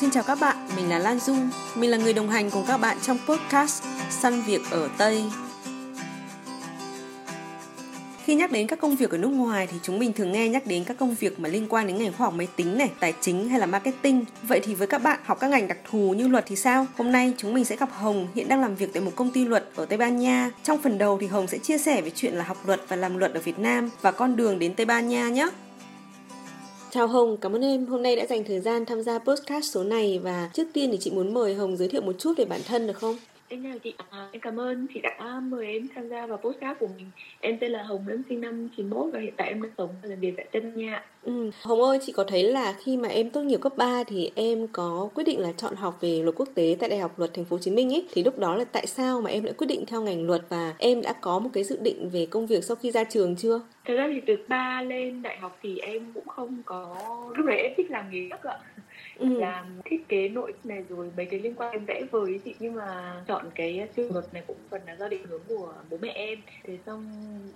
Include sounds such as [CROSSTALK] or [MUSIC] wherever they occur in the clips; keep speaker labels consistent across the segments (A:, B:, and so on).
A: Xin chào các bạn, mình là Lan Dung. Mình là người đồng hành cùng các bạn trong podcast Săn Việc ở Tây. Khi nhắc đến các công việc ở nước ngoài thì chúng mình thường nghe nhắc đến các công việc mà liên quan đến ngành khoa học máy tính này, tài chính hay là marketing. Vậy thì với các bạn học các ngành đặc thù như luật thì sao? Hôm nay chúng mình sẽ gặp Hồng hiện đang làm việc tại một công ty luật ở Tây Ban Nha. Trong phần đầu thì Hồng sẽ chia sẻ về chuyện là học luật và làm luật ở Việt Nam và con đường đến Tây Ban Nha nhé. Chào Hồng, cảm ơn em hôm nay đã dành thời gian tham gia podcast số này và trước tiên thì chị muốn mời Hồng giới thiệu một chút về bản thân được không?
B: Em chào chị, à, em cảm ơn chị đã mời em tham gia vào podcast của mình. Em tên là Hồng, em sinh năm 91 và hiện tại em đang sống và làm việc tại Tây Ban Nha.
A: Ừ. Hồng ơi, chị có thấy là khi mà em tốt nghiệp cấp 3 thì em có quyết định là chọn học về luật quốc tế tại Đại học Luật Thành phố Hồ Chí Minh ấy thì lúc đó là tại sao mà em lại quyết định theo ngành luật và em đã có một cái dự định về công việc sau khi ra trường chưa?
B: Thật ra thì từ 3 lên đại học thì em cũng không có lúc đấy em thích làm nghề khác ạ ừ. làm thiết kế nội này rồi, mấy cái liên quan em vẽ vời chị. Nhưng mà chọn cái trường hợp này cũng phần là do định hướng của bố mẹ em. Thế xong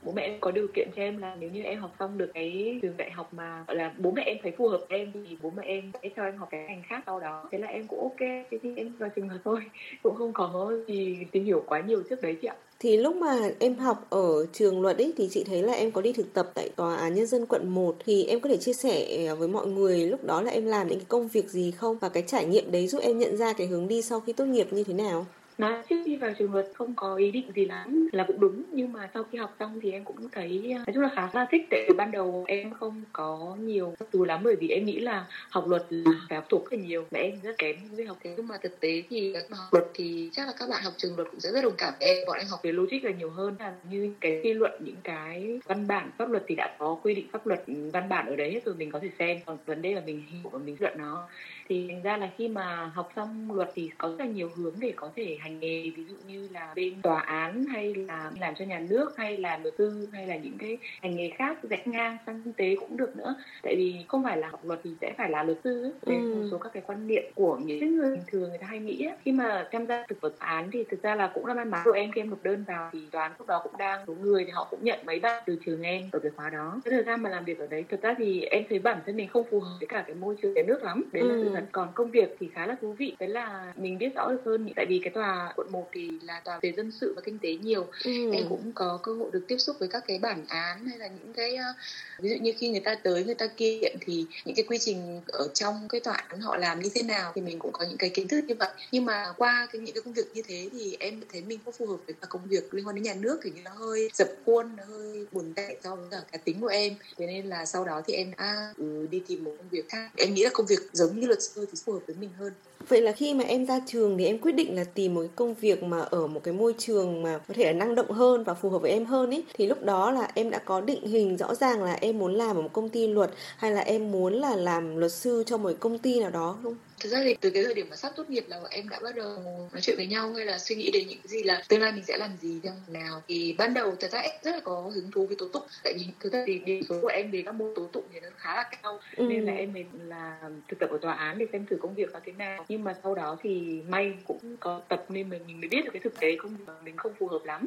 B: bố mẹ em có điều kiện cho em là nếu như em học xong được cái trường đại học mà, gọi là, bố mẹ em thấy phù hợp em thì bố mẹ em sẽ cho em học cái ngành khác sau đó. Thế là em cũng ok. Thế thì em vào trường hợp thôi. Cũng không có gì tìm hiểu quá nhiều trước đấy chị ạ
A: thì lúc mà em học ở trường luật ấy thì chị thấy là em có đi thực tập tại tòa án nhân dân quận 1 thì em có thể chia sẻ ờ, với mọi người lúc đó là em làm những cái công việc gì không và cái trải nghiệm đấy giúp em nhận ra cái hướng đi sau khi tốt nghiệp như thế nào?
B: Nói trước khi vào trường luật không có ý định gì lắm là cũng đúng. Nhưng mà sau khi học xong thì em cũng thấy nói chung là khá là thích. Tại vì ban đầu em không có nhiều dù lắm bởi vì em nghĩ là học luật là phải học thuộc rất nhiều. Mà em rất kém với học thế nhưng mà thực tế thì bạn học luật thì chắc là các bạn học trường luật cũng sẽ rất đồng cảm với em. Bọn em học về logic là nhiều hơn. Là như cái suy luận những cái văn bản pháp luật thì đã có quy định pháp luật văn bản ở đấy hết rồi mình có thể xem. Còn vấn đề là mình hiểu và mình luận nó thì thành ra là khi mà học xong luật thì có rất là nhiều hướng để có thể hành nghề ví dụ như là bên tòa án hay là làm cho nhà nước hay là luật sư hay là những cái hành nghề khác rẽ ngang sang kinh tế cũng được nữa tại vì không phải là học luật thì sẽ phải là luật sư ấy. ừ. một số các cái quan niệm của những người bình thường người ta hay nghĩ ấy. khi mà tham gia thực vật án thì thực ra là cũng là may mắn của em khi em nộp đơn vào thì toán lúc đó cũng đang số người thì họ cũng nhận mấy bạn từ trường em ở cái khóa đó cái thời gian mà làm việc ở đấy thực ra thì em thấy bản thân mình không phù hợp với cả cái môi trường nhà nước lắm đấy là ừ. Thật còn công việc thì khá là thú vị. Đấy là mình biết rõ được hơn tại vì cái tòa quận 1 thì là tòa về dân sự và kinh tế nhiều. Ừ. em cũng có cơ hội được tiếp xúc với các cái bản án hay là những cái uh, ví dụ như khi người ta tới người ta kiện thì những cái quy trình ở trong cái tòa án họ làm như thế nào thì mình cũng có những cái kiến thức như vậy. Nhưng mà qua cái những cái công việc như thế thì em thấy mình không phù hợp với cả công việc liên quan đến nhà nước thì nó hơi dập khuôn nó hơi buồn tệ so với cả cái tính của em. Thế nên là sau đó thì em đã ừ, đi tìm một công việc khác. Em nghĩ là công việc giống như luật sư thì phù hợp với mình hơn.
A: Vậy là khi mà em ra trường thì em quyết định là tìm một cái công việc mà ở một cái môi trường mà có thể là năng động hơn và phù hợp với em hơn ấy thì lúc đó là em đã có định hình rõ ràng là em muốn làm ở một công ty luật hay là em muốn là làm luật sư cho một công ty nào đó không?
B: thực ra thì từ cái thời điểm mà sắp tốt nghiệp là em đã bắt đầu nói chuyện với nhau hay là suy nghĩ đến những cái gì là tương lai mình sẽ làm gì theo nào. Thì ban đầu thật ra em rất là có hứng thú với tố tụng. Tại vì thực ra thì điểm số của em về các môn tố tụng thì nó khá là cao. Ừ. nên là em mình là thực tập ở tòa án để xem thử công việc là thế nào. Nhưng nhưng mà sau đó thì may cũng có tập nên mình mình mới biết được cái thực tế không mình không phù hợp lắm.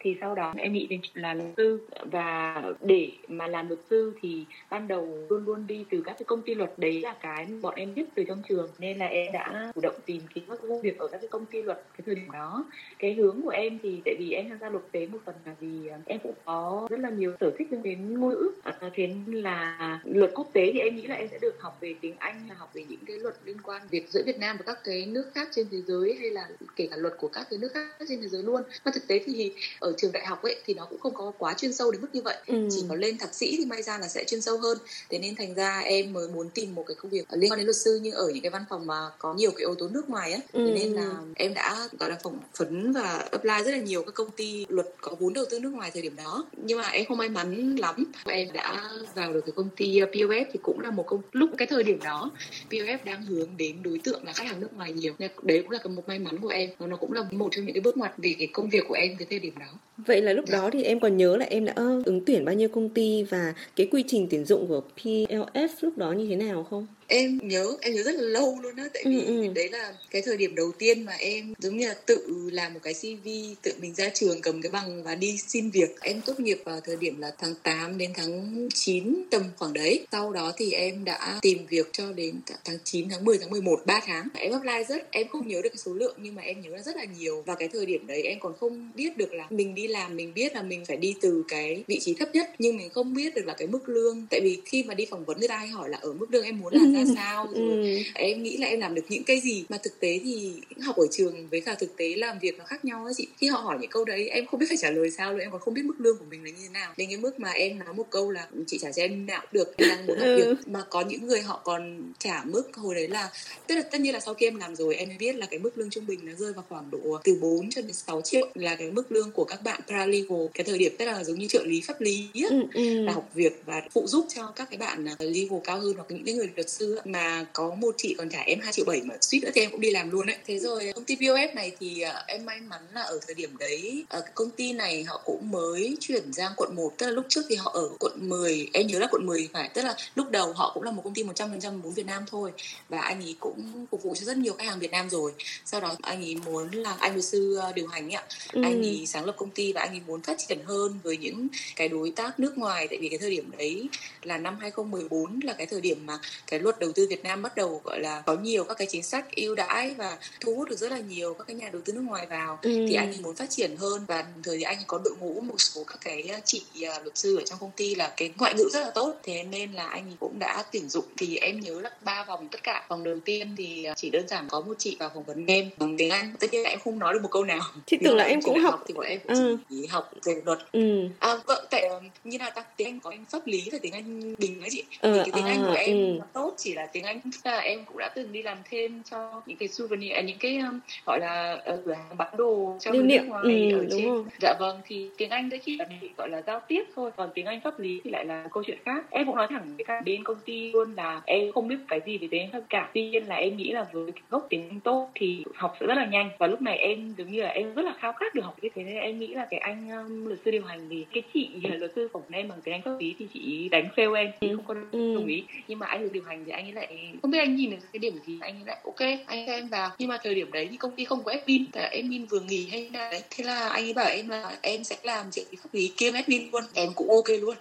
B: Thì sau đó em nghĩ đến là luật sư. Và để mà làm luật sư thì ban đầu luôn luôn đi từ các cái công ty luật đấy là cái bọn em biết từ trong trường. Nên là em đã chủ động tìm kiếm các công việc ở các cái công ty luật cái thời điểm đó. Cái hướng của em thì tại vì em tham gia luật tế một phần là vì à, em cũng có rất là nhiều sở thích đến ngôn ngữ. À, thế là luật quốc tế thì em nghĩ là em sẽ được học về tiếng anh là học về những cái luật liên quan việc giữa Việt Nam và các cái nước khác trên thế giới hay là kể cả luật của các cái nước khác trên thế giới luôn. Mà thực tế thì ở trường đại học ấy thì nó cũng không có quá chuyên sâu đến mức như vậy. Ừ. chỉ có lên thạc sĩ thì may ra là sẽ chuyên sâu hơn. Thế nên thành ra em mới muốn tìm một cái công việc liên quan đến luật sư. Nhưng ở những cái văn phòng mà có nhiều cái yếu tố nước ngoài á ừ. nên là em đã gọi là phỏng vấn và apply rất là nhiều các công ty luật có vốn đầu tư nước ngoài thời điểm đó. Nhưng mà em không may mắn lắm. Em đã vào được cái công ty POF thì cũng là một công lúc cái thời điểm đó POF đang hướng đến đối tượng là khách hàng nước ngoài nhiều. Nên đấy cũng là một may mắn của em. Và nó cũng là một trong những cái bước ngoặt vì cái công việc của em cái thời điểm đó.
A: Vậy là lúc dạ. đó thì em còn nhớ là em đã ứng tuyển bao nhiêu công ty và cái quy trình tuyển dụng của PLF lúc đó như thế nào không
B: em nhớ em nhớ rất là lâu luôn á tại vì ừ, ừ. đấy là cái thời điểm đầu tiên mà em giống như là tự làm một cái cv tự mình ra trường cầm cái bằng và đi xin việc. Em tốt nghiệp vào thời điểm là tháng 8 đến tháng 9 tầm khoảng đấy. Sau đó thì em đã tìm việc cho đến tháng 9 tháng 10 tháng 11 3 tháng. Em apply rất em không nhớ được cái số lượng nhưng mà em nhớ là rất là nhiều. Và cái thời điểm đấy em còn không biết được là mình đi làm mình biết là mình phải đi từ cái vị trí thấp nhất nhưng mình không biết được là cái mức lương. Tại vì khi mà đi phỏng vấn người ta hay hỏi là ở mức lương em muốn làm ra sao? rồi ừ. em nghĩ là em làm được những cái gì mà thực tế thì học ở trường với cả thực tế làm việc nó khác nhau á chị. Khi họ hỏi những câu đấy em không biết phải trả lời sao rồi em còn không biết mức lương của mình là như thế nào. Đến cái mức mà em nói một câu là chị trả cho em nào được em đang muốn học việc. Ừ. mà có những người họ còn trả mức hồi đấy là tức là tất nhiên là sau khi em làm rồi em mới biết là cái mức lương trung bình nó rơi vào khoảng độ từ 4 cho đến 6 triệu là cái mức lương của các bạn paralegal. Cái thời điểm tức là giống như trợ lý pháp lý á, ừ, ừ. là học việc và phụ giúp cho các cái bạn legal cao hơn hoặc những cái người luật sư mà có một chị còn trả em 2 triệu 7 mà suýt nữa thì em cũng đi làm luôn đấy. Thế rồi công ty BOF này thì uh, em may mắn là ở thời điểm đấy uh, công ty này họ cũng mới chuyển sang quận 1 tức là lúc trước thì họ ở quận 10 em nhớ là quận 10 phải tức là lúc đầu họ cũng là một công ty 100% vốn Việt Nam thôi và anh ấy cũng phục vụ cho rất nhiều khách hàng Việt Nam rồi. Sau đó anh ấy muốn là anh luật sư ờ, điều hành ạ. Ừ. anh ấy sáng lập công ty và anh ấy muốn phát triển hơn với những cái đối tác nước ngoài. Tại vì cái thời điểm đấy là năm 2014 là cái thời điểm mà cái luật đầu tư Việt Nam bắt đầu gọi là có nhiều các cái chính sách ưu đãi và thu hút được rất là nhiều các cái nhà đầu tư nước ngoài vào ừ. thì anh muốn phát triển hơn và thời thì anh có đội ngũ một số các cái ờ, chị uh, luật sư ở trong công ty là cái ngoại ngữ rất là tốt thế nên là anh cũng đã tuyển dụng thì em nhớ là ba vòng tất cả vòng đầu tiên thì chỉ đơn giản có một chị vào phỏng vấn em bằng tiếng Anh tất nhiên là em không nói được một câu nào
A: thì tưởng là em cũng học. học
B: thì bọn em cũng ừ. chỉ học về luật ừ. à vâng tại như là ta tiếng Anh có anh pháp lý và tiếng Anh bình ấy chị ừ, thì cái tiếng à, Anh của em ừ. tốt chỉ là tiếng Anh là em cũng đã từng đi làm thêm cho những cái souvenir à, những cái um, gọi là uh, cửa hàng bán đồ cho người nước ngoài ừ, ở trên. rồi. dạ vâng thì tiếng Anh đấy là để gọi là giao tiếp thôi còn tiếng Anh pháp lý thì lại là câu chuyện khác. Em cũng nói thẳng với các bên công ty luôn là em không biết cái gì về tiếng Anh cả. Tuy nhiên là em nghĩ là với gốc tiếng Anh tốt thì học sẽ rất là nhanh. Và lúc này em giống như là em rất là khao khát được học như thế nên em nghĩ là cái anh um, luật sư điều hành thì cái chị luật sư phỏng em bằng tiếng Anh pháp lý thì chị đánh fail em chị không có ừ. đồng ý. Nhưng mà anh luật điều hành thì anh ấy lại không biết anh nhìn được cái điểm gì anh ấy lại ok anh cho em vào nhưng mà thời điểm đấy thì công ty không có admin tại admin vừa nghỉ hay là đấy thế là anh ấy bảo em là em sẽ làm trợ lý pháp lý kiêm admin luôn em cũng ok luôn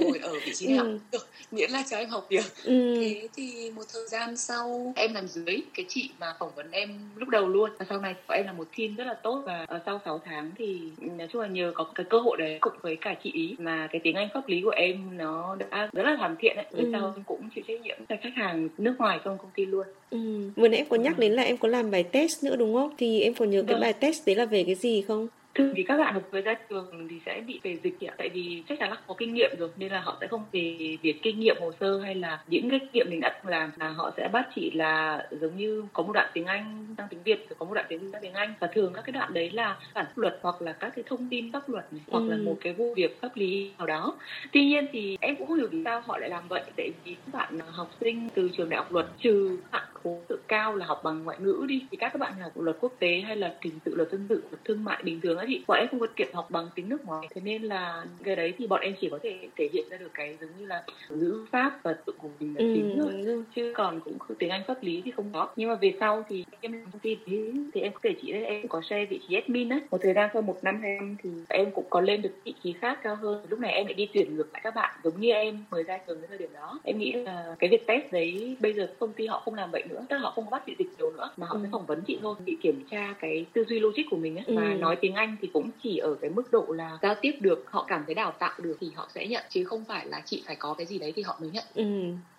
B: ngồi ở vị trí nào ừ. được miễn là cho em học việc ừ. thế thì một thời gian sau em làm dưới cái chị mà phỏng vấn em lúc đầu luôn và sau này của em là một team rất là tốt và ở sau 6 tháng thì nói chung là nhờ có cái cơ hội đấy cùng với cả chị ý mà cái tiếng Anh pháp lý của em nó đã rất là hoàn thiện ấy. Ừ. sau cũng chịu trách nhiệm khách hàng nước ngoài trong công ty luôn.
A: Ừ. Vừa nãy em có nhắc ừ. đến là em có làm bài test nữa đúng không? Thì em còn nhớ cái vâng. bài test đấy là về cái gì không?
C: Thường thì các bạn học với ra trường thì sẽ bị về dịch ạ. Tại vì chắc chắn là có kinh nghiệm rồi nên là họ sẽ không về việc kinh nghiệm hồ sơ hay là những cái kinh nghiệm mình đã làm mà họ sẽ bắt chỉ là giống như có một đoạn tiếng Anh sang tiếng Việt có một đoạn tiếng sang tiếng Anh. Và thường các cái đoạn đấy là bản luật hoặc là các cái thông tin pháp luật này, hoặc ừ. là một cái vụ việc pháp lý nào đó. Tuy nhiên thì em cũng không hiểu vì sao họ lại làm vậy. Tại vì các bạn học sinh từ trường đại học luật trừ bạn khối tự cao là học bằng ngoại ngữ đi. Thì các các bạn học luật quốc tế hay là trình tự luật dân sự luật thương mại bình thường ấy thì bọn em không có kiểm học bằng tiếng nước ngoài. Thế nên là cái đấy thì bọn em chỉ có thể thể hiện ra được cái giống như là ngữ pháp và tự của mình là ừ. chính thôi. chứ còn cũng tiếng anh pháp lý thì không có. Nhưng mà về sau thì em làm công ty thì, thì em có thể chỉ em có share vị trí admin á. Một thời gian sau một năm hai năm thì em cũng có lên được vị trí khác cao hơn. Lúc này em lại đi tuyển ngược lại các bạn giống như em mới ra trường cái thời điểm đó. Em nghĩ là cái việc test đấy bây giờ công ty họ không làm vậy nữa tức là họ không có bắt chị dịch nhiều nữa mà họ ừ. sẽ phỏng vấn chị thôi chị kiểm tra cái tư duy logic của mình ấy ừ. và nói tiếng anh thì cũng chỉ ở cái mức độ là giao tiếp được họ cảm thấy đào tạo được thì họ sẽ nhận chứ không phải là chị phải có cái gì đấy thì họ mới nhận
A: ừ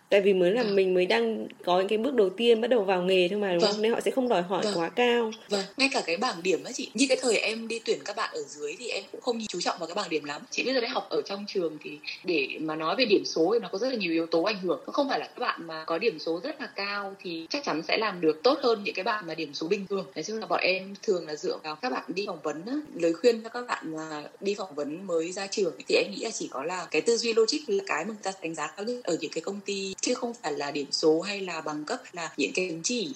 A: tại vì mới là vâng. mình mới đang có những cái bước đầu tiên bắt đầu vào nghề thôi mà đúng vâng. không nên họ sẽ không đòi hỏi vâng. quá cao.
B: Vâng. Ngay cả cái bảng điểm á chị như cái thời em đi tuyển các bạn ở dưới thì em cũng không chú trọng vào cái bảng điểm lắm. Chị biết rồi đấy học ở trong trường thì để mà nói về điểm số thì nó có rất là nhiều yếu tố ảnh hưởng. Không phải là các bạn mà có điểm số rất là cao thì chắc chắn sẽ làm được tốt hơn những cái bạn mà điểm số bình thường. Nói chung là bọn em thường là dựa vào các bạn đi phỏng vấn á, lời khuyên cho các bạn mà đi phỏng vấn mới ra trường thì em nghĩ là chỉ có là cái tư duy logic là cái mà người ta đánh giá cao nhất ở những cái công ty chứ không phải là điểm số hay là bằng cấp là những cái chứng chỉ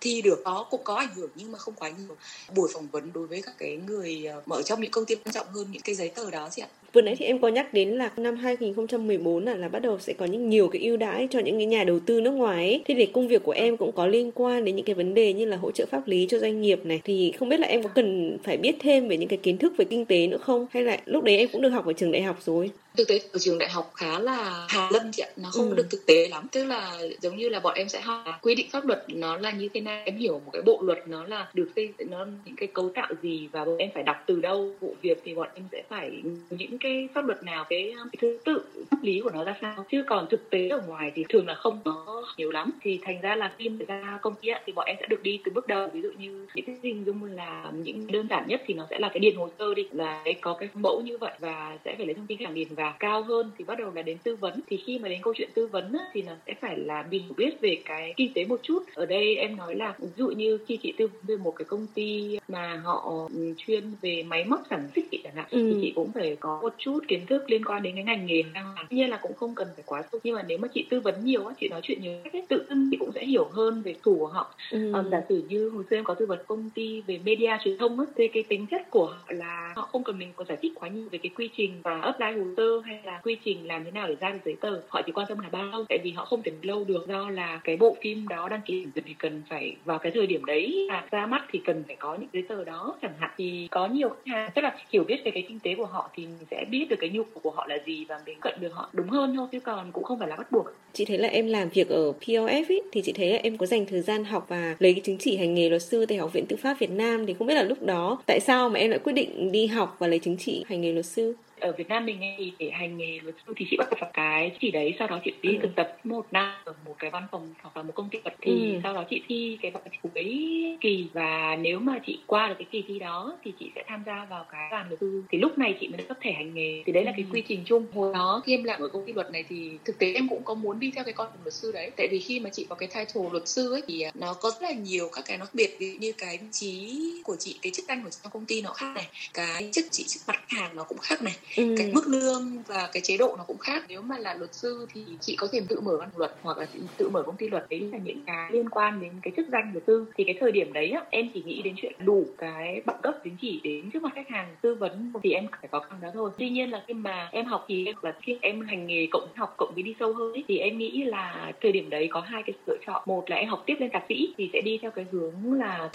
B: thi được. Đó cũng có ảnh hưởng nhưng mà không quá nhiều. Buổi phỏng vấn đối với các cái người ờ, mở trong những công ty quan trọng hơn những cái giấy tờ đó chị ạ
A: vừa nãy thì em có nhắc đến là năm 2014 là là bắt đầu sẽ có những nhiều cái ưu đãi cho những cái nhà đầu tư nước ngoài ấy. Thế thì công việc của em cũng có liên quan đến những cái vấn đề như là hỗ trợ pháp lý cho doanh nghiệp này thì không biết là em có cần phải biết thêm về những cái kiến thức về kinh tế nữa không hay là lúc đấy em cũng được học ở trường đại học rồi
D: thực tế ở trường đại học khá là hà lâm chị ạ nó không ừ. được thực tế lắm tức là giống như là bọn em sẽ học quy định pháp luật nó là như thế nào em hiểu một cái bộ luật nó là được xây nó những cái cấu tạo gì và bọn em phải đọc từ đâu vụ việc thì bọn em sẽ phải những cái pháp luật nào cái, cái thứ tự pháp lý của nó ra sao? Chứ còn thực tế ở ngoài thì thường là không có nhiều lắm. Thì thành ra là khi ra công ty thì bọn em sẽ được đi từ bước đầu. Ví dụ như những cái hình dung là những đơn giản nhất thì nó sẽ là cái điền hồ sơ đi. Là có cái mẫu như vậy và sẽ phải lấy thông tin khách hàng điền và cao hơn thì bắt đầu là đến tư vấn. Thì khi mà đến câu chuyện tư vấn á, thì nó sẽ phải là mình biết về cái kinh tế một chút. Ở đây em nói là ví dụ như khi chị tư vấn về một cái công ty mà họ ừ, chuyên về máy móc sản xuất chị chẳng hạn ừ. thì chị cũng phải có một chút kiến thức liên quan đến cái ngành nghề đang làm. Tuy nhiên là cũng không cần phải quá sâu nhưng mà nếu mà chị tư vấn nhiều á chị nói chuyện nhiều ấy, tự dưng chị cũng sẽ hiểu hơn về thủ của họ. Ừ. à, giả sử như hồi xưa em có tư vấn công ty về media truyền thông á thì cái tính chất của họ là họ không cần mình có giải thích quá nhiều về cái quy trình và apply hồ sơ hay là quy trình làm thế nào để ra được giấy tờ. Họ chỉ quan tâm là bao lâu tại vì họ không thể lâu được do là cái bộ phim đó đăng ký thì cần phải vào cái thời điểm đấy. À, ra mắt thì cần phải có những giấy tờ đó chẳng hạn thì có nhiều khách hàng tức là hiểu biết về cái kinh tế của họ thì mình sẽ biết được cái nhu cầu của họ là gì và mình cận được họ đúng hơn thôi chứ còn cũng không phải là bắt buộc.
A: Chị thấy là em làm việc ở POF ý, thì chị thấy là em có dành thời gian học và lấy cái chứng chỉ hành nghề luật sư tại học viện tư pháp Việt Nam thì không biết là lúc đó tại sao mà em lại quyết định đi học và lấy chứng chỉ hành nghề luật sư?
B: Ở Việt Nam mình thì để hành nghề luật sư thì chị bắt vào cái chỉ đấy sau đó chị đi thực tập một năm ở một cái văn phòng hoặc là một công ty luật thì ừ. sau đó chị thi cái bài cuối kỳ. Và nếu mà chị qua được cái kỳ thi đó thì chị sẽ tham gia vào cái đoàn luật sư thì lúc này chị mới được cấp thẻ hành nghề. Thì đấy là cái ừ. quy trình chung. Hồi đó khi em làm ở công ty luật này thì thực tế em cũng có muốn đi theo cái con đường luật sư đấy. Tại vì khi mà chị có cái title luật sư ấy thì nó có rất là nhiều các cái nó biệt. Ví như cái vị trí của chị cái chức danh của trong công ty nó khác này. Cái chức chị chức mặt hàng nó cũng khác này ừ. cái mức lương và cái chế độ nó cũng khác. Nếu mà là luật sư thì chị có thể tự mở văn luật hoặc là tự mở công ty luật. Đấy là những cái liên quan đến cái chức danh luật sư. Thì cái thời điểm đấy á, em chỉ nghĩ đến chuyện đủ cái bằng cấp chứng chỉ đến trước mặt khách hàng tư vấn thì em phải có bằng đó thôi. Tuy nhiên là khi mà em học thì em là khi em hành nghề cộng học cộng với đi sâu hơn ấy, thì em nghĩ là thời điểm đấy có hai cái lựa chọn. Một là em học tiếp lên thạc sĩ thì sẽ đi theo cái hướng là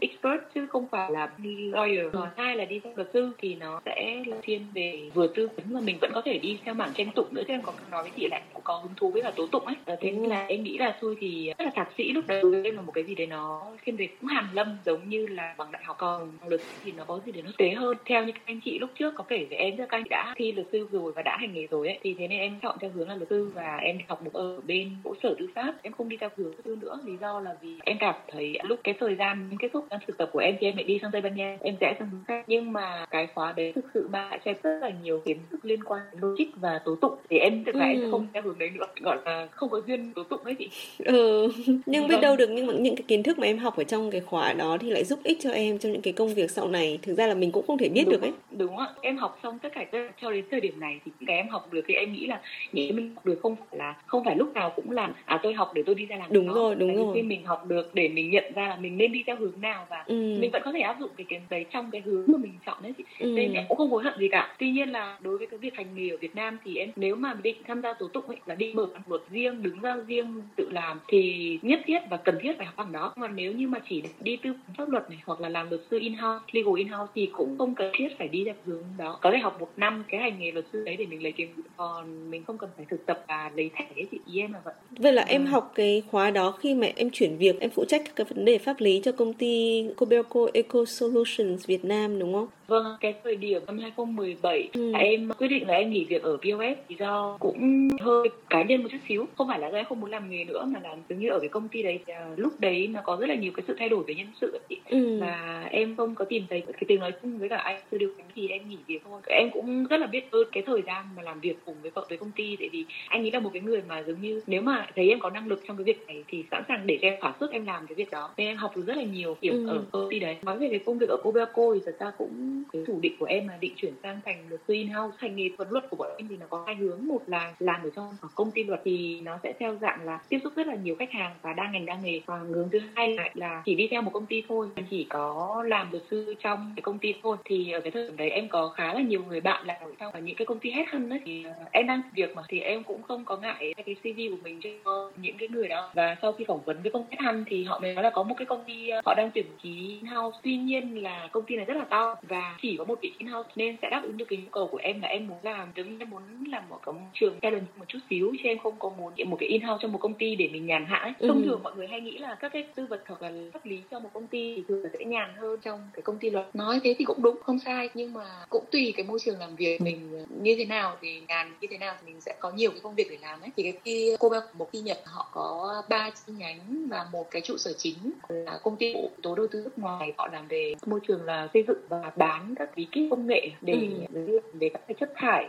B: expert chứ không phải là lawyer. Còn hai là đi theo luật sư thì nó sẽ thiên về về vừa tư vấn mà mình vẫn có thể đi theo mảng tranh tụng nữa. Chứ em có nói với chị là cũng có hứng thú với cả tố tụng ấy. Ờ, thế nên là em nghĩ là thôi thì rất là thạc sĩ lúc đầu em là một cái gì đấy nó thiên về cũng hàn lâm, giống như là bằng đại học còn luật thì nó có gì để nó tế hơn. Theo như các anh chị lúc trước có kể với em, các anh đã thi luật sư rồi và đã hành nghề rồi ấy, thì thế nên em chọn theo hướng là luật sư và em học một ở bên bộ sở tư pháp. Em không đi theo hướng luật sư nữa, lý do là vì em cảm thấy lúc cái thời gian kết thúc thực tập của em thì em lại đi sang tây ban nha, em sẽ sang hướng khác. Nhưng mà cái khóa đấy thực sự mà cho em rất là nhiều kiến thức liên quan đến logic và tố tụng thì em thực ra ừ. em không theo hướng đấy nữa gọi là không có duyên tố tụng ấy chị
A: ừ nhưng biết vâng. đâu được nhưng những cái kiến thức mà em học ở trong cái khóa đó thì lại giúp ích cho em trong những cái công việc sau này thực ra là mình cũng không thể biết
B: đúng,
A: được ấy
B: đúng ạ em học xong tất cả cho đến thời điểm này thì cái em học được thì em nghĩ là những cái mình học được không phải là không phải lúc nào cũng là à tôi học để tôi đi ra làm
A: đúng đó. rồi đúng rồi
B: khi mình học được để mình nhận ra là mình nên đi theo hướng nào và ừ. mình vẫn có thể áp dụng cái kiến đấy trong cái hướng mà mình chọn đấy chị ừ. nên em cũng không hối hận gì cả tuy nhiên là đối với cái việc hành nghề ở Việt Nam thì em nếu mà định tham gia tố tụng ấy là đi mở luật riêng đứng ra riêng tự làm thì nhất thiết và cần thiết phải học bằng đó. Mà nếu như mà chỉ đi tư vấn pháp luật này hoặc là làm luật sư in house legal in house thì cũng không cần thiết phải đi theo hướng đó. Có thể học một năm cái hành nghề luật sư đấy để mình lấy kinh còn mình không cần phải thực tập và lấy thẻ ấy chị ý em là vậy.
A: Vậy là em học cái khóa đó khi mà em chuyển việc em phụ trách các cái vấn đề pháp lý cho công ty Cobelco Eco Solutions Việt Nam đúng không?
B: Vâng, cái thời điểm năm 2017 ừ. em quyết định là em nghỉ việc ở POS do cũng hơi cá nhân một chút xíu không phải là do em không muốn làm nghề nữa mà là dường như ở cái công ty đấy à, lúc đấy nó có rất là nhiều cái sự thay đổi về nhân sự ấy. Ừ. và em không có tìm thấy cái tiếng nói chung với cả anh từ điều thì em nghỉ việc thôi em cũng rất là biết ơn cái thời gian mà làm việc cùng với vợ với công ty tại vì anh ấy là một cái người mà giống như nếu mà thấy em có năng lực trong cái việc này thì sẵn sàng để cho em thỏa sức em làm cái việc đó nên em học được rất là nhiều kiểu ừ. ở công ty đấy nói về cái công việc ở Cobeco thì thật ra cũng
E: cái chủ định của em là định chuyển sang thành luật sư in-house. Thành nghề thuật luật của bọn em thì nó có hai hướng. Một là làm ở trong công ty luật thì nó sẽ theo dạng là tiếp xúc rất là nhiều khách hàng và đa ngành, đa nghề. Và hướng thứ hai lại là chỉ đi theo một công ty thôi. Chỉ có làm luật sư trong cái công ty thôi. Thì ở cái thời điểm đấy em có khá là nhiều người bạn làm ở trong những cái công ty hết hơn đấy thì ờ, em đang việc mà thì em cũng không có ngại cái cv của mình cho những cái người đó. Và sau khi phỏng vấn với công ty headhunt thì họ mới nói là có một cái công ty ờ, họ đang tuyển trí in-house. Tuy nhiên là công ty này rất là to và chỉ có một vị in-house nên sẽ đáp ứng được cái nhu cầu của em là em muốn làm giống như muốn làm một cái trường challenge một chút xíu chứ em không có muốn một cái in-house trong một công ty để mình nhàn hạ ấy. thông ừ. thường mọi người hay nghĩ là các cái tư vật hoặc là pháp lý cho một công ty thì thường sẽ nhàn hơn trong cái công ty luật nói thế thì cũng đúng không sai nhưng mà cũng tùy cái môi trường làm việc mình như thế nào thì nhàn như thế nào thì mình sẽ có nhiều cái công việc để làm ấy thì cái khi cô bác một khi nhật họ có ba chi nhánh và một cái trụ sở chính là công ty tố đầu tư nước ngoài họ làm về môi trường là xây dựng và bán các bí kíp công nghệ để ừ. về các cái chất thải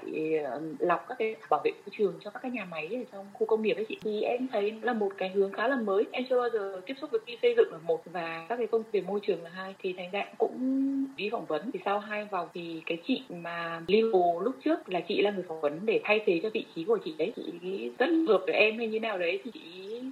E: lọc các cái bảo vệ môi trường cho các cái nhà máy ở trong khu công nghiệp ấy chị. Thì em thấy là một cái hướng khá là mới. Em chưa bao giờ tiếp xúc với đi xây dựng là một và các cái công việc môi trường là hai. Thì thành ra cũng đi phỏng vấn. Thì sau hai vòng thì cái chị mà legal lúc trước là chị là người phỏng vấn để thay thế cho vị trí của chị đấy. Chị rất hợp với em hay như nào đấy thì chị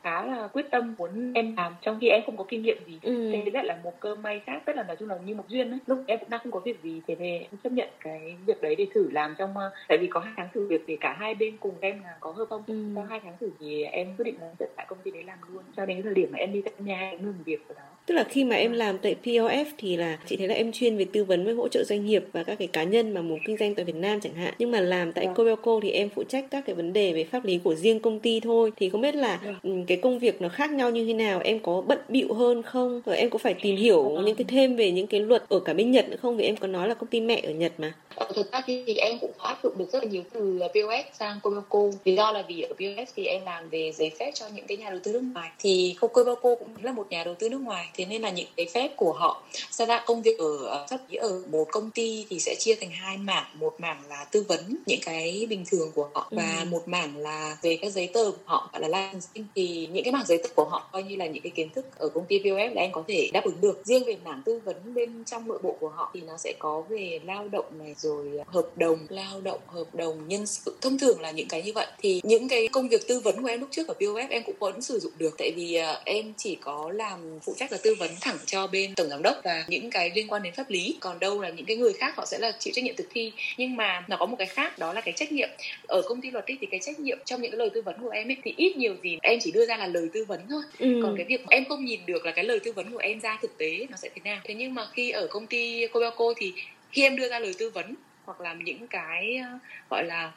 E: khá là quyết tâm muốn em làm. Trong khi em không có kinh nghiệm gì. Ừ. thế rất là một cơ may khác rất là nói chung là như một duyên ấy. Lúc em cũng đang không có việc gì thế nên em chấp nhận cái việc đấy để thử làm trong tại vì có hai tháng thử việc để cả hai bên cùng em là có hợp không? Ừ. sau hai tháng thử thì em quyết định là dẫn tại công ty đấy làm luôn. Cho đến thời điểm mà em đi tận nhà em ngừng việc của đó
A: tức là khi mà em làm tại POF thì là chị thấy là em chuyên về tư vấn với hỗ trợ doanh nghiệp và các cái cá nhân mà muốn kinh doanh tại Việt Nam chẳng hạn. Nhưng mà làm tại Cobelco thì em phụ trách các cái vấn đề về pháp lý của riêng công ty thôi. Thì không biết là ừ, cái công việc nó khác nhau như thế nào? Em có bận bịu hơn không? Rồi em có phải tìm hiểu những cái thêm về những cái luật ở cả bên Nhật nữa không? Vì em có nói là công ty mẹ ở Nhật mà.
B: Ờ, thực ra thì em cũng áp dụng được rất là nhiều từ POS sang Comeco vì do là vì ở POS thì em làm về giấy phép cho những cái nhà đầu tư nước ngoài. Thì Comeco cũng là một nhà đầu tư nước ngoài thế nên là những cái phép của họ sau ra công việc ở pháp lý ở một công ty thì sẽ chia thành hai mảng. Một mảng là tư vấn những cái bình thường của họ và ừ. một mảng là về các giấy tờ của họ gọi là licensing. Thì những cái mảng giấy tờ của họ coi như là những cái kiến thức ở công ty POS là em có thể đáp ứng được. Riêng về mảng tư vấn bên trong nội bộ của họ thì nó sẽ có về lao động này rồi hợp đồng lao động hợp đồng nhân sự. Thông thường là những cái như vậy. Thì những cái công việc tư vấn của em lúc trước ở POF em cũng vẫn sử dụng được. Tại vì uh, em chỉ có làm phụ trách là tư vấn thẳng cho bên tổng giám đốc và những cái liên quan đến pháp lý. Còn đâu là những cái người khác họ sẽ là chịu trách nhiệm thực thi. Nhưng mà nó có một cái khác đó là cái trách nhiệm. Ở công ty luật ấy, thì cái trách nhiệm trong những cái lời tư vấn của em ấy thì ít nhiều gì em chỉ đưa ra là lời tư vấn thôi. Ừ. còn cái việc em không nhìn được là cái lời tư vấn của em ra thực tế nó sẽ thế nào. Thế nhưng mà khi ở công ty Cobeco thì khi em đưa ra lời tư vấn hoặc là những cái uh, gọi là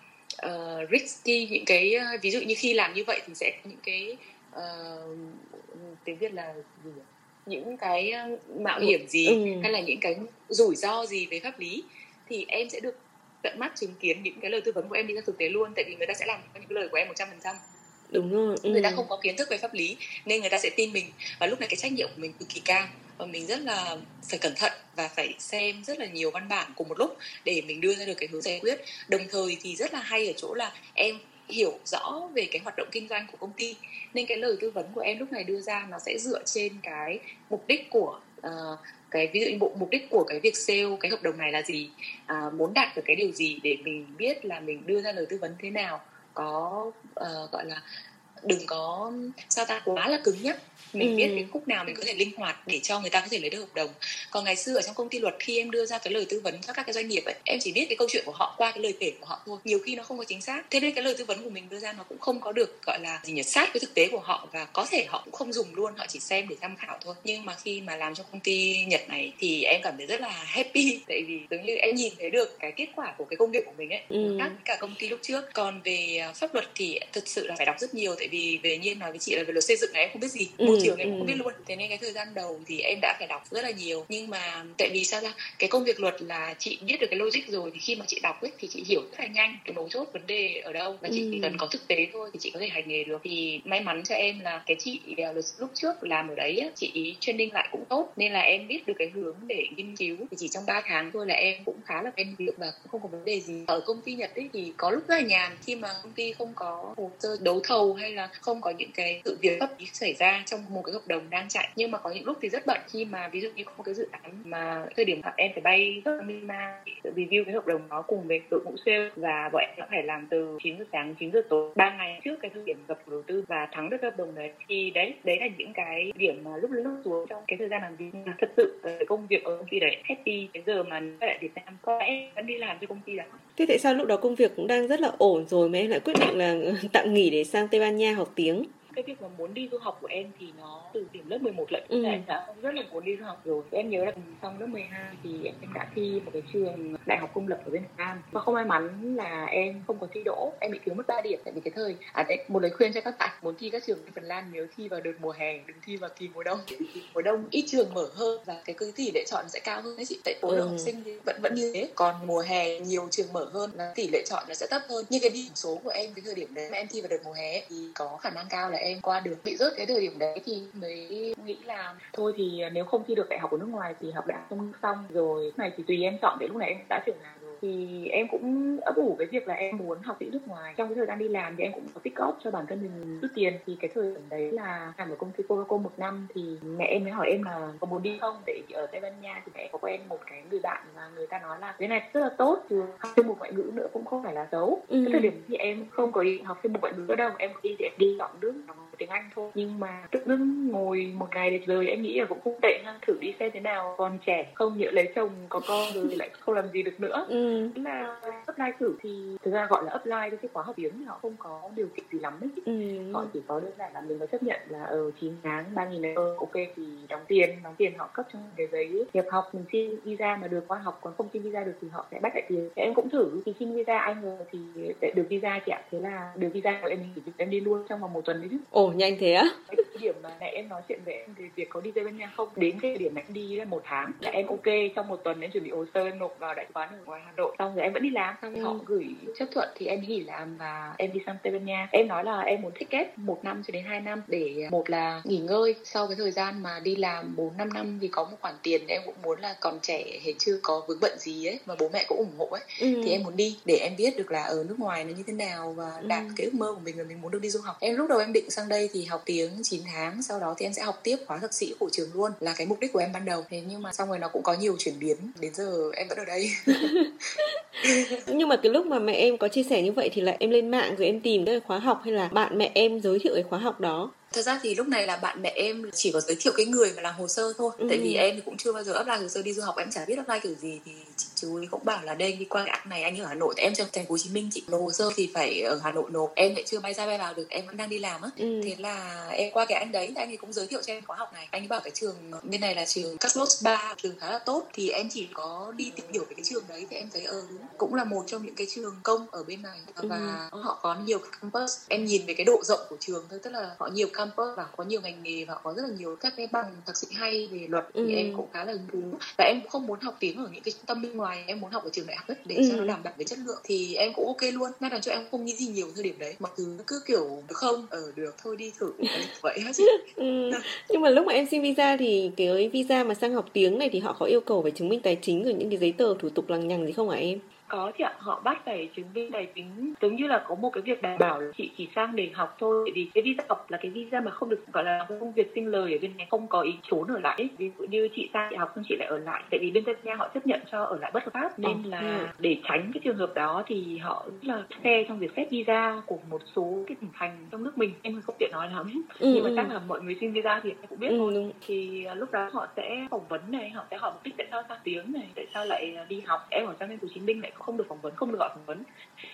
B: uh, risky những cái uh, ví dụ như khi làm như vậy thì sẽ có những cái uh, tiếng việt là gì nhỉ? Những cái mạo hiểm gì ừ. hay là những cái rủi ro gì về pháp lý thì em sẽ được tận mắt chứng kiến những cái lời tư vấn của em đi ra thực tế luôn tại vì người ta sẽ làm những cái lời của em một trăm phần trăm
A: đúng rồi
B: ừ. người ta không có kiến thức về pháp lý nên người ta sẽ tin mình và lúc này cái trách nhiệm của mình cực kỳ cao và mình rất là phải cẩn thận và phải xem rất là nhiều văn bản cùng một lúc để mình đưa ra được cái hướng giải quyết đồng thời thì rất là hay ở chỗ là em hiểu rõ về cái hoạt động kinh doanh của công ty nên cái lời tư vấn của em lúc này đưa ra nó sẽ dựa trên cái mục đích của uh, cái ví dụ như bộ mục đích của cái việc sale cái hợp đồng này là gì à, muốn đạt được cái điều gì để mình biết là mình đưa ra lời tư vấn thế nào có uh, gọi là đừng có sao ta quá là cứng nhắc. Mình ừ. biết cái khúc nào mình có thể linh hoạt để cho người ta có thể lấy được hợp đồng. Còn ngày xưa ở trong công ty luật khi em đưa ra cái lời tư vấn cho các cái doanh nghiệp ấy em chỉ biết cái câu chuyện của họ qua cái lời kể của họ thôi. Nhiều khi nó không có chính xác. Thế nên cái lời tư vấn của mình đưa ra nó cũng không có được gọi là gì nhỉ sát với thực tế của họ và có thể họ cũng không dùng luôn họ chỉ xem để tham khảo thôi. Nhưng mà khi mà làm cho công ty nhật này thì em cảm thấy rất là happy tại vì giống như em nhìn thấy được cái kết quả của cái công việc của mình ấy. Ừ. khác cả công ty lúc trước. Còn về à, pháp luật thì thực sự là phải đọc rất nhiều tại vì về nhiên nói với chị là về luật xây dựng này em không biết gì. Ừ trường em ừ. không biết luôn. Thế nên cái thời gian đầu thì em đã phải đọc rất là nhiều. Nhưng mà tại vì sao ra? Cái công việc luật là chị biết được cái logic rồi thì khi mà chị đọc ấy thì chị hiểu rất là nhanh cái mấu chốt vấn đề ở đâu. Và chị ừ. chỉ cần có thực tế thôi thì chị có thể hành nghề được. Thì may mắn cho em là cái chị à, luật lúc trước làm ở đấy chị training lại cũng tốt. Nên là em biết được cái hướng để nghiên cứu. Thì chỉ trong 3 tháng thôi là em cũng khá là quen việc và cũng không có vấn đề gì. Ở công ty nhật ấy thì có lúc rất là nhàn. Khi mà công ty không có hồ sơ đấu thầu hay là
D: là không có những cái sự việc pháp lý xảy ra trong một cái hợp đồng đang chạy. Nhưng mà có những lúc thì rất bận khi mà ví dụ như có một cái dự án mà thời điểm em phải bay Myanmar review cái hợp đồng đó cùng với đội ngũ sale và bọn em đã phải làm từ 9 giờ sáng 9 giờ tối. Ba ngày trước cái thời điểm gặp đầu tư và thắng được hợp đồng đấy. Thì đấy đấy là những cái điểm mà lúc lúc xuống trong cái thời gian làm việc. Thật sự công việc ở công ty đấy, happy. Cái giờ mà lại Việt Nam có lẽ vẫn đi làm cho công ty đó.
A: Thế tại sao lúc đó công việc cũng đang rất là ổn rồi mà em lại quyết định là [LAUGHS] tạm nghỉ để sang Tây Ban Nha? Học tiếng
B: cái việc mà muốn đi du học của em thì nó từ điểm lớp 11 lận. Ừ. em đã rất là muốn đi du học rồi. Em nhớ là xong lớp 12 thì em đã thi một cái trường đại học công lập ở bên Việt Nam. Và không may mắn là em không có thi đỗ. Em bị thiếu mất 3 điểm tại vì cái thời à đấy một lời khuyên cho các bạn muốn thi các trường ở Phần Lan nếu thi vào đợt mùa hè đừng thi vào kỳ mùa đông. Mùa đông ít trường mở hơn và cái cứ tỷ lệ chọn sẽ cao hơn đấy chị. Tại khối ừ. học sinh thì vẫn vẫn như thế. Còn mùa hè nhiều trường mở hơn là tỷ lệ chọn nó sẽ thấp hơn. Như cái điểm số của em cái thời điểm đấy mà em thi vào đợt mùa hè thì có khả năng cao là em qua được, bị rớt cái thời điểm đấy thì mới nghĩ là thôi thì nếu không thi được đại học ở nước ngoài thì học đại học xong xong. Rồi, lúc này thì tùy em chọn, để lúc này em đã chuyển làm thì em cũng ấp ủ cái việc là em muốn học sĩ nước ngoài. Trong cái thời gian đi làm thì em cũng có tích góp cho bản thân mình rút tiền. Thì cái thời điểm đấy là làm ở công ty Coca một năm thì mẹ em mới hỏi em là có muốn đi không? Để ở Tây Ban Nha thì mẹ có quen một cái người bạn và người ta nói là cái này rất là tốt chứ học thêm một ngoại ngữ nữa cũng không phải là xấu. Ừ. cái thời điểm thì em không có đi học thêm một ngoại ngữ nữa đâu em đi thì em đi chọn nước tiếng Anh thôi. Nhưng mà tự dưng ngồi một ngày đẹp rồi em nghĩ là cũng không tệ ha. Thử đi xem thế nào còn trẻ không nhỡ lấy chồng có con rồi lại không làm gì được nữa. Ừ. là apply thử thì thực ra gọi là apply cái khóa học tiếng thì họ không có điều kiện gì lắm ấy. Ừ. họ chỉ có đơn giản là mình phải chấp nhận là ở uh, 9 tháng ba nghìn euro ok thì đóng tiền. Đóng tiền họ cấp cho cái giấy nhập học mình xin visa mà được qua học còn không xin visa được thì họ sẽ bắt lại tiền. Em cũng thử thì xin visa anh rồi thì được visa chị ạ. Thế là được visa rồi em thì em đi luôn trong vòng một tuần đấy chứ
A: ồ nhanh thế á.
B: Cái điểm mà nãy em nói chuyện về em về việc có đi Tây Ban Nha không đến cái điểm em đi là một tháng là em ok. Trong một tuần em chuẩn bị hồ sơ nộp vào đại sứ quán ở ngoài Hà Nội. Xong rồi em vẫn đi làm. Xong ừ. họ gửi chấp thuận thì em nghỉ làm và em đi sang Tây Ban Nha. Em nói là em muốn thích kết một năm cho đến hai năm để một là nghỉ ngơi. Sau cái thời gian mà đi làm bốn năm năm vì có một khoản tiền em cũng muốn là còn trẻ hết chưa có vướng bận gì ấy mà bố mẹ cũng ủng hộ ấy. Ừ. thì em muốn đi để em biết được là ở nước ngoài nó như thế nào và đạt ừ. cái ước mơ của mình là mình muốn được đi du học. Em lúc đầu em định sang đây thì học tiếng 9 tháng, sau đó thì em sẽ học tiếp khóa thạc sĩ của trường luôn, là cái mục đích của em ban đầu. Thế nhưng mà xong rồi nó cũng có nhiều chuyển biến, đến giờ em vẫn ở đây. [LAUGHS]
A: Nhưng mà cái lúc mà mẹ em có chia sẻ như vậy thì là em lên mạng rồi em tìm cái khóa học hay là bạn mẹ em giới thiệu cái khóa học đó?
D: Thật ra thì lúc này là bạn mẹ em chỉ có giới thiệu cái người mà làm hồ sơ thôi. Ừ. tại vì em thì cũng chưa bao giờ apply hồ sơ đi du học em chả biết apply kiểu gì. Thì chị chú ấy cũng bảo là đây đi qua cái app này anh ở hà nội tại em trong thành phố hồ chí minh chị nộp hồ sơ thì phải ở hà nội nộp. Em lại chưa bay ra bay vào được em vẫn đang đi làm á. Ừ. thế là em qua cái anh đấy anh ấy cũng giới thiệu cho em khóa học này. Anh ấy bảo cái trường bên này là trường Carlos ba trường khá là tốt. Thì em chỉ có đi tìm hiểu về cái trường đấy thì em thấy ờ đúng cũng là một trong những cái trường công ở bên này. Và ừ. họ có nhiều campus. Em nhìn về cái độ rộng của trường thôi tức là họ nhiều campus và có nhiều ngành nghề và có rất là nhiều các cái bằng thạc sĩ hay về luật ừ. thì em cũng khá là hứng thú và em không muốn học tiếng ở những cái trung tâm bên ngoài em muốn học ở trường đại học ấy để ừ. cho nó đảm bảo về chất lượng thì em cũng ok luôn nên là cho em không nghĩ gì nhiều thời điểm đấy mặc dù cứ kiểu được không ở ờ, được thôi đi thử vậy hết [LAUGHS]
A: ừ. nhưng mà lúc mà em xin visa thì cái visa mà sang học tiếng này thì họ có yêu cầu phải chứng minh tài chính rồi những cái giấy tờ thủ tục lằng nhằng gì không hả em
B: có chị ạ họ bắt phải chứng minh tài chính giống như là có một cái việc đảm bảo là chị chỉ sang để học thôi vì cái visa học là cái visa mà không được gọi là công việc sinh lời ở bên này không có ý trốn ở lại ví dụ như chị sang chị học xong chị lại ở lại tại vì bên tây nha họ chấp nhận cho ở lại bất hợp pháp nên là để tránh cái trường hợp đó thì họ rất là xe trong việc xét visa của một số cái tỉnh thành trong nước mình em không tiện nói lắm ừ, nhưng mà ừ. chắc là mọi người xin visa thì em cũng biết ừ. thôi thì à, lúc đó họ sẽ phỏng vấn này họ sẽ hỏi mục đích tại sao sang tiếng này tại sao lại đi học em ở trong thành phố hồ chí minh lại không được phỏng vấn không được gọi phỏng vấn.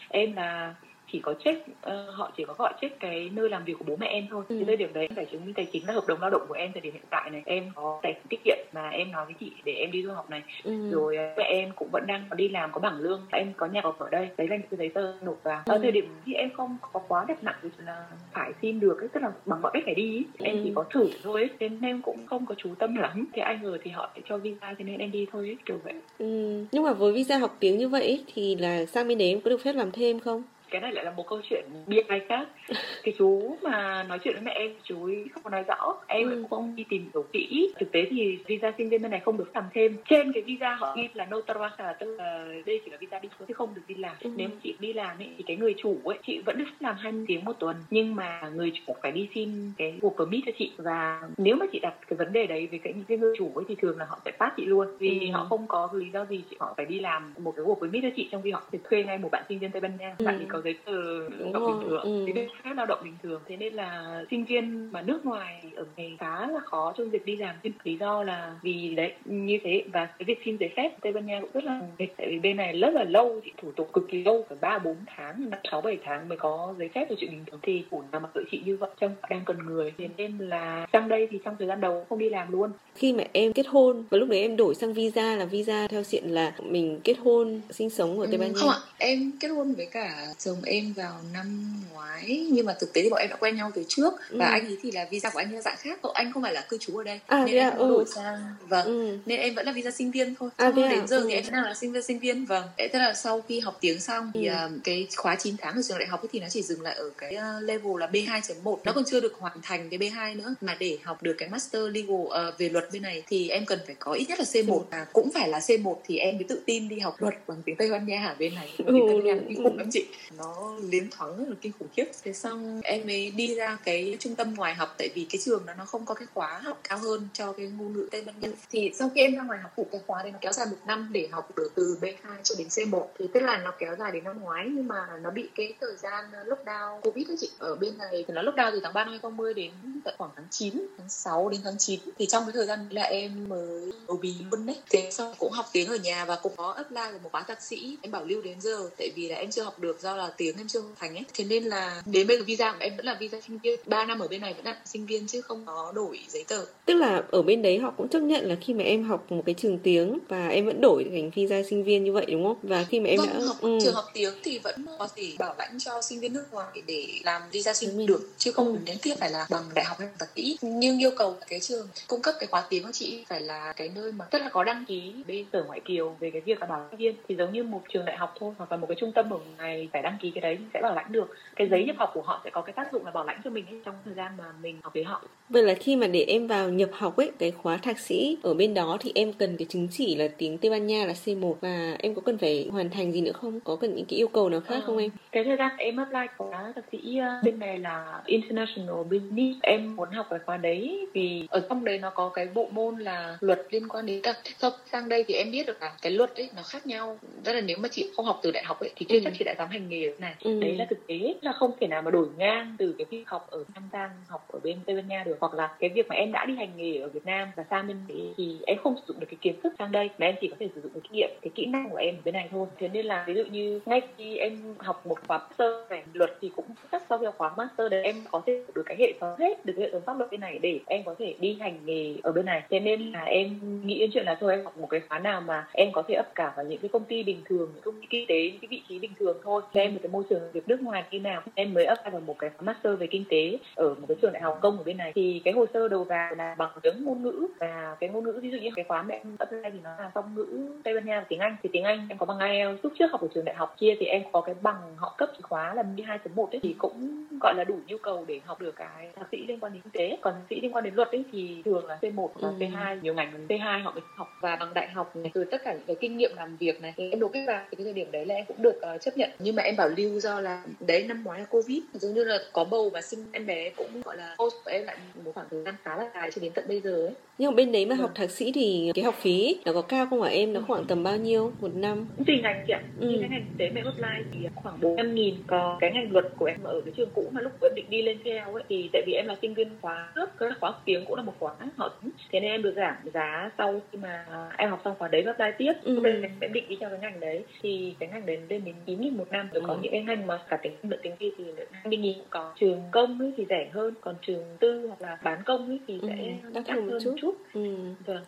B: Em là chỉ có check uh, họ chỉ có gọi check cái nơi làm việc của bố mẹ em thôi ừ. thì thời điểm đấy em phải chứng minh tài chính là hợp đồng lao động của em thời điểm hiện tại này em có tài tiết kiệm mà em nói với chị để em đi du học này ừ. rồi mẹ em cũng vẫn đang đi làm có bảng lương em có nhà ở đây đấy là những cái giấy tờ nộp vào ừ. ở thời điểm thì em không có quá đặt nặng là phải xin được ấy, tức là bằng mọi cách phải đi ừ. em chỉ có thử thôi ấy. nên em cũng không có chú tâm lắm thì ai ngờ thì họ sẽ cho visa cho nên em đi thôi ấy, kiểu vậy
A: ừ. nhưng mà với visa học tiếng như vậy thì là sang bên đấy em có được phép làm thêm không
B: cái này lại là một câu chuyện bi ai khác [LAUGHS] cái chú mà nói chuyện với mẹ em chú ấy không có nói rõ em ừ. không đi tìm hiểu kỹ thực tế thì visa sinh viên bên này không được làm thêm trên cái visa họ ghi là no trabaja tức là đây chỉ là visa đi chứ không được đi làm ừ. nếu chị đi làm ấy, thì cái người chủ ấy chị vẫn được làm 20 tiếng một tuần nhưng mà người chủ phải đi xin cái work permit cho chị và nếu mà chị đặt cái vấn đề đấy với cái những cái người chủ ấy thì thường là họ sẽ phát chị luôn vì ừ. họ không có lý do gì chị họ phải đi làm một cái work permit cho chị trong khi họ thể thuê ngay một bạn sinh viên tây ban nha ừ. bạn ấy có giấy tờ lao động bình thường. Ừ. thế phép lao động bình thường thế nên là sinh viên mà nước ngoài ở này khá là khó trong việc đi làm lý do là vì đấy như thế. Và cái việc xin giấy phép tây ban nha cũng rất là mệt tại vì bên này rất là lâu thì thủ tục cực kỳ lâu phải ba bốn tháng năm sáu bảy tháng mới có giấy phép của chuyện bình thường. Thì chủ nào mà tự chị như vậy trong đang cần người. Thế nên là sang đây thì trong thời gian đầu không đi làm luôn.
A: Khi mà em kết hôn và lúc đấy em đổi sang visa là visa theo diện là mình kết hôn sinh sống ở Tây Ban Nha.
D: Không ạ em kết hôn với cả chồng em vào năm ngoái nhưng mà thực tế thì bọn em đã quen nhau từ trước. Và ừ. anh ấy thì là visa của anh là dạng khác cậu anh không phải là cư trú ở đây.
A: À, nên em
D: ừ. đổi sang. Vâng. Ừ. nên em vẫn là visa sinh viên thôi. À, đến giờ ừ. thì em đang là sinh viên sinh viên. Vâng. Thế là sau khi học tiếng xong thì ừ. uh, cái khóa 9 tháng ở trường đại học ấy thì nó chỉ dừng lại ở cái level là B2.1 nó còn chưa được hoàn thành cái B2 nữa. Mà để học được cái master legal uh, về luật bên này thì em cần phải có ít nhất là C1 và cũng phải là C1 thì em mới tự tin đi học luật bằng tiếng Tây Ban Nha ở bên này. Tiếng Tây Ban Nha kinh khủng lắm chị nó liến thoáng rất là kinh khủng khiếp. Thế xong em mới đi ra cái trung tâm ngoài học, tại vì cái trường đó nó không có cái khóa học cao hơn cho cái ngôn ngữ Tây Ban Nha. Thì sau khi em ra ngoài học phụ cái khóa đấy nó kéo dài một năm để học được từ B2 cho đến C1 thì tức là nó kéo dài đến năm ngoái, nhưng mà nó bị cái thời gian ờ, lockdown Covid đó chị. Ở bên này thì nó lockdown từ tháng 3 năm 2020 đến tận khoảng tháng 9 tháng 6 đến tháng 9 thì trong cái thời gian là em mới đầu bì luôn đấy. Thế xong cũng học tiếng ở nhà và cũng có apply của một khóa thạc sĩ. Em bảo lưu đến giờ, tại vì là em chưa học được do là tiếng em chưa thành ấy. Thế nên là đến bây giờ visa của em vẫn là visa sinh viên. 3 năm ở bên này vẫn là sinh viên chứ không có đổi giấy tờ.
A: Tức là ở bên đấy họ cũng chấp nhận là khi mà em học một cái trường tiếng và em vẫn đổi thành visa sinh viên như vậy đúng không? Và khi mà em
D: vâng, đã học ừ. trường học tiếng thì vẫn có thể bảo lãnh cho sinh viên nước ngoài để làm visa sinh viên được chứ không ừ. đến thiết phải là bằng đại học hay thạc sĩ. Nhưng yêu cầu cái trường cung cấp cái khóa tiếng của chị phải là cái nơi mà tức là có đăng ký bên sở ngoại kiều về cái việc là bảo lãnh viên. Thì giống như một trường đại học thôi hoặc là một cái trung tâm ở này phải đăng ký cái đấy sẽ bảo lãnh được. Cái giấy nhập học của họ sẽ có cái tác dụng là bảo lãnh cho mình trong thời gian mà mình học với họ.
A: Vậy là khi mà để em vào nhập học ấy cái khóa thạc sĩ ở bên đó thì em cần cái chứng chỉ là tiếng Tây Ban Nha là C1 và em có cần phải hoàn thành gì nữa không? Có cần những cái yêu cầu nào khác à, không em?
B: cái thời gian em apply khóa thạc sĩ ờ, bên này là international business. Em muốn học cái khóa đấy vì ở trong đấy nó có cái bộ môn là luật liên quan đến các sau sang đây thì em biết được là cái luật ấy nó khác nhau. Rất là nếu mà chị không học từ đại học ấy thì chưa ừ. chắc chị đã dám hành nghề này. Ừ. đấy là thực tế là không thể nào mà đổi ngang từ cái việc học ở Nam Giang học ở bên Tây Ban Nha được. Hoặc là cái việc mà em đã đi hành nghề ở Việt Nam và sang bên đấy thì em không sử dụng được cái kiến thức sang đây. Mà em chỉ có thể sử dụng cái kinh nghiệm cái kỹ năng của em ở bên này thôi. Thế nên là ví dụ như ngay khi em học một khóa master về luật thì cũng chắc sau khi học khóa master đấy em có thể được cái hệ thống hết được cái hệ thống pháp luật bên này để em có thể đi hành nghề ở bên này. Thế nên là em nghĩ đến chuyện là thôi em học một cái khóa nào mà em có thể ấp cả vào những cái công ty bình thường những công ty kinh tế những cái vị trí bình thường thôi xem một cái môi trường việc nước ngoài như nào em mới ấp vào một cái master về kinh tế ở một cái trường đại học công ở bên này. Thì cái hồ sơ đầu vào là bằng tiếng ngôn ngữ và cái ngôn ngữ ví dụ như cái khóa mà em apply thì nó là song ngữ tây ban nha và tiếng anh. Thì tiếng anh em có bằng IELTS lúc trước học ở trường đại học kia thì em có cái bằng họ cấp khóa là 12.1 ấy thì cũng gọi là đủ nhu cầu để học được cái thạc sĩ liên quan đến kinh tế. Còn thạc sĩ liên quan đến luật ấy thì thường là C1 và ừ. C2 nhiều ngành C2 họ mới học. Và bằng đại học này rồi tất cả những cái kinh nghiệm làm việc này em nộp kết vào thì cái thời điểm đấy là em cũng được uh, chấp nhận. Nhưng mà em bảo lưu do là đấy năm ngoái là covid. Giống như là có bầu và sinh em bé cũng gọi là post của em lại một khoảng thời gian khá là dài cho đến tận bây giờ ấy.
A: Nhưng mà bên đấy mà ừ. học thạc sĩ thì cái học phí nó có cao không hả em? Nó khoảng tầm bao nhiêu một năm?
B: Tùy ngành chị ạ. Ừ. như cái ngành tế mà apply thì khoảng bốn trăm nghìn. Còn cái ngành luật của em ở cái trường cũ mà lúc em định đi lên theo ấy thì tại vì em là sinh viên khóa trước cái khóa tiếng cũng là một khóa họ thế nên em được giảm giá sau khi mà em học xong khóa đấy và apply tiếp. Ừ. lúc đấy em định đi theo cái ngành đấy. Thì cái ngành đấy lên đến chín nghìn một năm. Ừ. có những cái ngành mà cả tính được tính kia thì hai mươi nghìn có. Trường công ấy thì rẻ hơn còn trường tư hoặc là bán công ấy thì sẽ ừ, đắt hơn một chút, chút. Ừ. vâng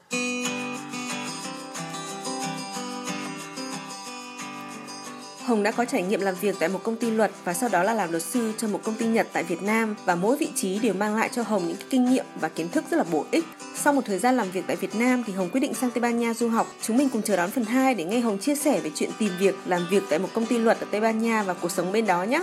A: Hồng đã có trải nghiệm làm việc tại một công ty luật và sau đó là làm luật sư cho một công ty Nhật tại Việt Nam và mỗi vị trí đều mang lại cho Hồng những kinh nghiệm và kiến thức rất là bổ ích. Sau một thời gian làm việc tại Việt Nam thì Hồng quyết định sang Tây Ban Nha du học. Chúng mình cùng chờ đón phần 2 để nghe Hồng chia sẻ về chuyện tìm việc, làm việc tại một công ty luật ở Tây Ban Nha và cuộc sống bên đó nhé.